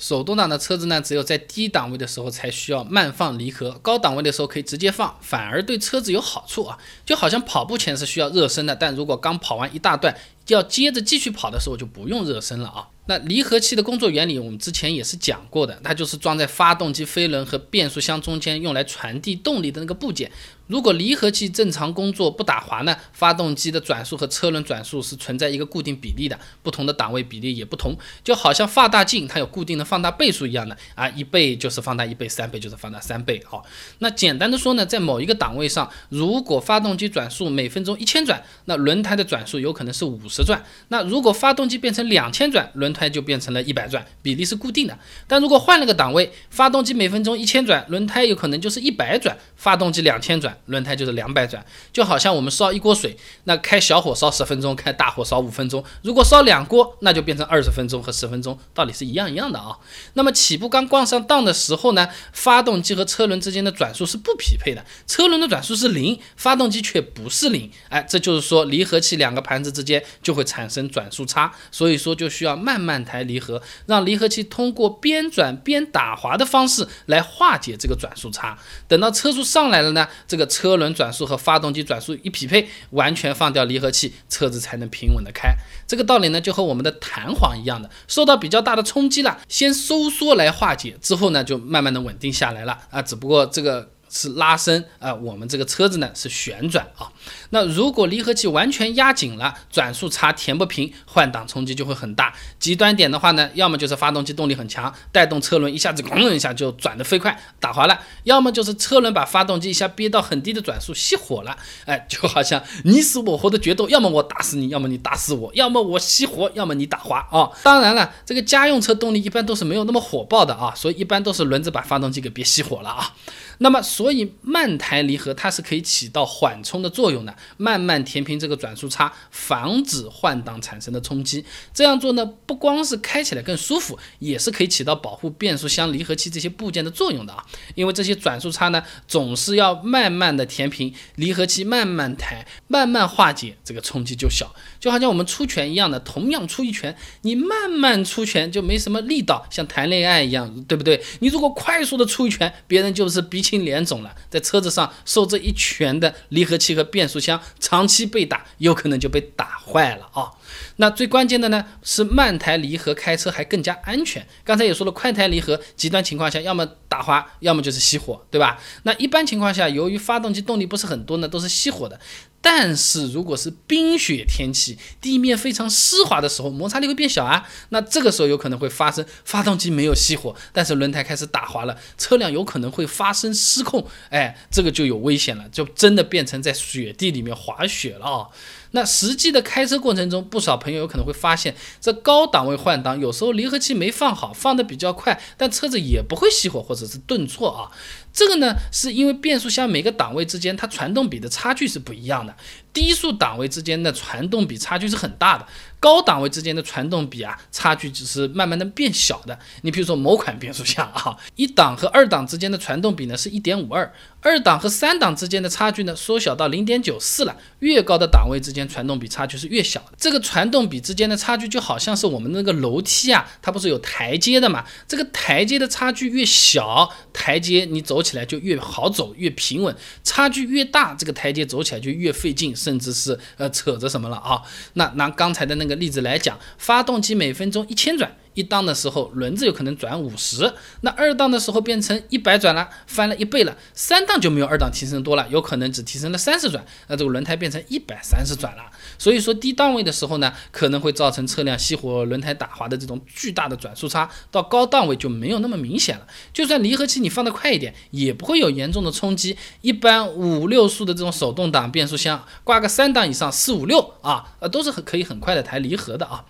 手动挡的车子呢，只有在低档位的时候才需要慢放离合，高档位的时候可以直接放，反而对车子有好处啊。就好像跑步前是需要热身的，但如果刚跑完一大段，要接着继续跑的时候就不用热身了啊。那离合器的工作原理，我们之前也是讲过的，它就是装在发动机飞轮和变速箱中间，用来传递动力的那个部件。如果离合器正常工作不打滑呢，发动机的转速和车轮转速是存在一个固定比例的，不同的档位比例也不同，就好像放大镜它有固定的放大倍数一样的啊，一倍就是放大一倍，三倍就是放大三倍。好，那简单的说呢，在某一个档位上，如果发动机转速每分钟一千转，那轮胎的转速有可能是五十转。那如果发动机变成两千转，轮胎就变成了一百转，比例是固定的。但如果换了个档位，发动机每分钟一千转，轮胎有可能就是一百转，发动机两千转。轮胎就是两百转，就好像我们烧一锅水，那开小火烧十分钟，开大火烧五分钟。如果烧两锅，那就变成二十分钟和十分钟，道理是一样一样的啊。那么起步刚挂上档的时候呢，发动机和车轮之间的转速是不匹配的，车轮的转速是零，发动机却不是零。哎，这就是说离合器两个盘子之间就会产生转速差，所以说就需要慢慢抬离合，让离合器通过边转边打滑的方式来化解这个转速差。等到车速上来了呢，这个。车轮转速和发动机转速一匹配，完全放掉离合器，车子才能平稳的开。这个道理呢，就和我们的弹簧一样的，受到比较大的冲击了，先收缩来化解，之后呢，就慢慢的稳定下来了啊。只不过这个。是拉伸啊，我们这个车子呢是旋转啊。那如果离合器完全压紧了，转速差填不平，换挡冲击就会很大。极端点的话呢，要么就是发动机动力很强，带动车轮一下子咣一下就转得飞快，打滑了；要么就是车轮把发动机一下憋到很低的转速熄火了。哎，就好像你死我活的决斗，要么我打死你，要么你打死我，要么我熄火，要么你打滑啊。当然了，这个家用车动力一般都是没有那么火爆的啊，所以一般都是轮子把发动机给憋熄火了啊。那么，所以慢抬离合它是可以起到缓冲的作用的，慢慢填平这个转速差，防止换挡产生的冲击。这样做呢，不光是开起来更舒服，也是可以起到保护变速箱、离合器这些部件的作用的啊。因为这些转速差呢，总是要慢慢的填平，离合器慢慢抬，慢慢化解，这个冲击就小。就好像我们出拳一样的，同样出一拳，你慢慢出拳就没什么力道，像谈恋爱一样，对不对？你如果快速的出一拳，别人就是鼻青脸肿了，在车子上受这一拳的离合器和变速箱长期被打，有可能就被打坏了啊。那最关键的呢是慢抬离合开车还更加安全。刚才也说了，快抬离合极端情况下要么打滑，要么就是熄火，对吧？那一般情况下，由于发动机动力不是很多呢，都是熄火的。但是如果是冰雪天气，地面非常湿滑的时候，摩擦力会变小啊。那这个时候有可能会发生发动机没有熄火，但是轮胎开始打滑了，车辆有可能会发生失控，哎，这个就有危险了，就真的变成在雪地里面滑雪了啊。那实际的开车过程中，不少朋友有可能会发现，这高档位换挡有时候离合器没放好，放的比较快，但车子也不会熄火或者是顿挫啊。这个呢，是因为变速箱每个档位之间它传动比的差距是不一样的，低速档位之间的传动比差距是很大的。高档位之间的传动比啊，差距只是慢慢的变小的。你比如说某款变速箱啊，一档和二档之间的传动比呢是一点五二，二档和三档之间的差距呢缩小到零点九四了。越高的档位之间传动比差距是越小的。这个传动比之间的差距就好像是我们那个楼梯啊，它不是有台阶的嘛？这个台阶的差距越小，台阶你走起来就越好走，越平稳；差距越大，这个台阶走起来就越费劲，甚至是呃扯着什么了啊？那拿刚才的那个。个例子来讲，发动机每分钟一千转。一档的时候，轮子有可能转五十，那二档的时候变成一百转了，翻了一倍了。三档就没有二档提升多了，有可能只提升了三十转，那这个轮胎变成一百三十转了。所以说低档位的时候呢，可能会造成车辆熄火、轮胎打滑的这种巨大的转速差。到高档位就没有那么明显了。就算离合器你放得快一点，也不会有严重的冲击。一般五六速的这种手动挡变速箱，挂个三档以上，四五六啊，呃，都是很可以很快的抬离合的啊。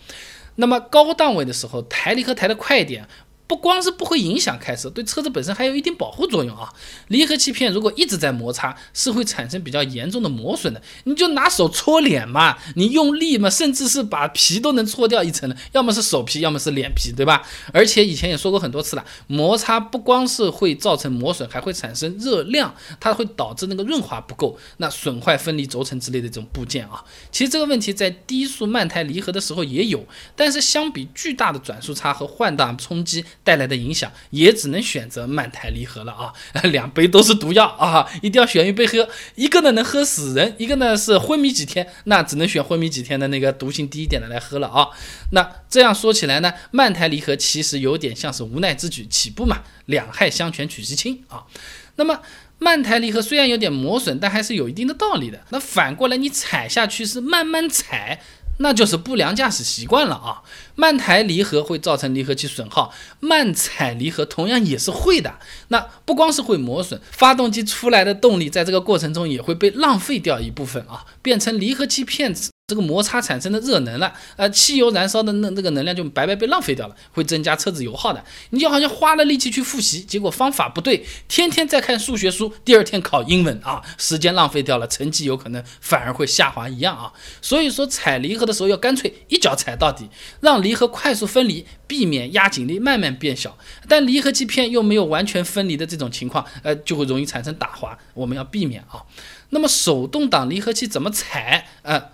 那么高档位的时候，抬离合抬得快一点。不光是不会影响开车，对车子本身还有一定保护作用啊。离合器片如果一直在摩擦，是会产生比较严重的磨损的。你就拿手搓脸嘛，你用力嘛，甚至是把皮都能搓掉一层的，要么是手皮，要么是脸皮，对吧？而且以前也说过很多次了，摩擦不光是会造成磨损，还会产生热量，它会导致那个润滑不够，那损坏分离轴承之类的这种部件啊。其实这个问题在低速慢抬离合的时候也有，但是相比巨大的转速差和换挡冲击。带来的影响，也只能选择慢台离合了啊。两杯都是毒药啊，一定要选一杯喝。一个呢能喝死人，一个呢是昏迷几天，那只能选昏迷几天的那个毒性低一点的来喝了啊。那这样说起来呢，慢台离合其实有点像是无奈之举，起步嘛，两害相权取其轻啊。那么。慢抬离合虽然有点磨损，但还是有一定的道理的。那反过来，你踩下去是慢慢踩，那就是不良驾驶习惯了啊。慢抬离合会造成离合器损耗，慢踩离合同样也是会的。那不光是会磨损，发动机出来的动力在这个过程中也会被浪费掉一部分啊，变成离合器片子。这个摩擦产生的热能了，呃，汽油燃烧的那那个能量就白白被浪费掉了，会增加车子油耗的。你就好像花了力气去复习，结果方法不对，天天在看数学书，第二天考英文啊，时间浪费掉了，成绩有可能反而会下滑一样啊。所以说踩离合的时候要干脆一脚踩到底，让离合快速分离，避免压紧力慢慢变小。但离合器片又没有完全分离的这种情况，呃，就会容易产生打滑，我们要避免啊。那么手动挡离合器怎么踩？呃。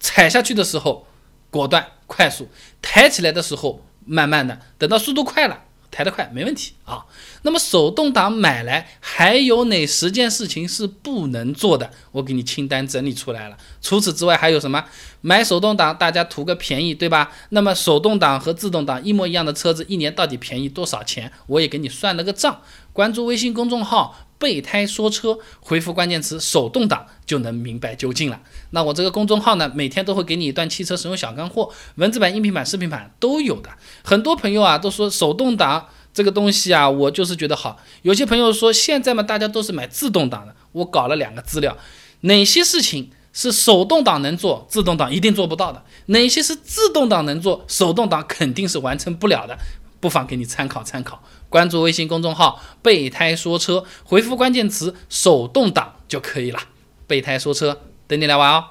踩下去的时候，果断快速；抬起来的时候，慢慢的。等到速度快了，抬得快没问题啊。那么手动挡买来还有哪十件事情是不能做的？我给你清单整理出来了。除此之外还有什么？买手动挡大家图个便宜，对吧？那么手动挡和自动挡一模一样的车子，一年到底便宜多少钱？我也给你算了个账。关注微信公众号。备胎说车，回复关键词“手动挡”就能明白究竟了。那我这个公众号呢，每天都会给你一段汽车使用小干货，文字版、音频版、视频版都有的。很多朋友啊都说手动挡这个东西啊，我就是觉得好。有些朋友说现在嘛，大家都是买自动挡的。我搞了两个资料，哪些事情是手动挡能做，自动挡一定做不到的；哪些是自动挡能做，手动挡肯定是完成不了的。不妨给你参考参考，关注微信公众号“备胎说车”，回复关键词“手动挡”就可以了。备胎说车，等你来玩哦。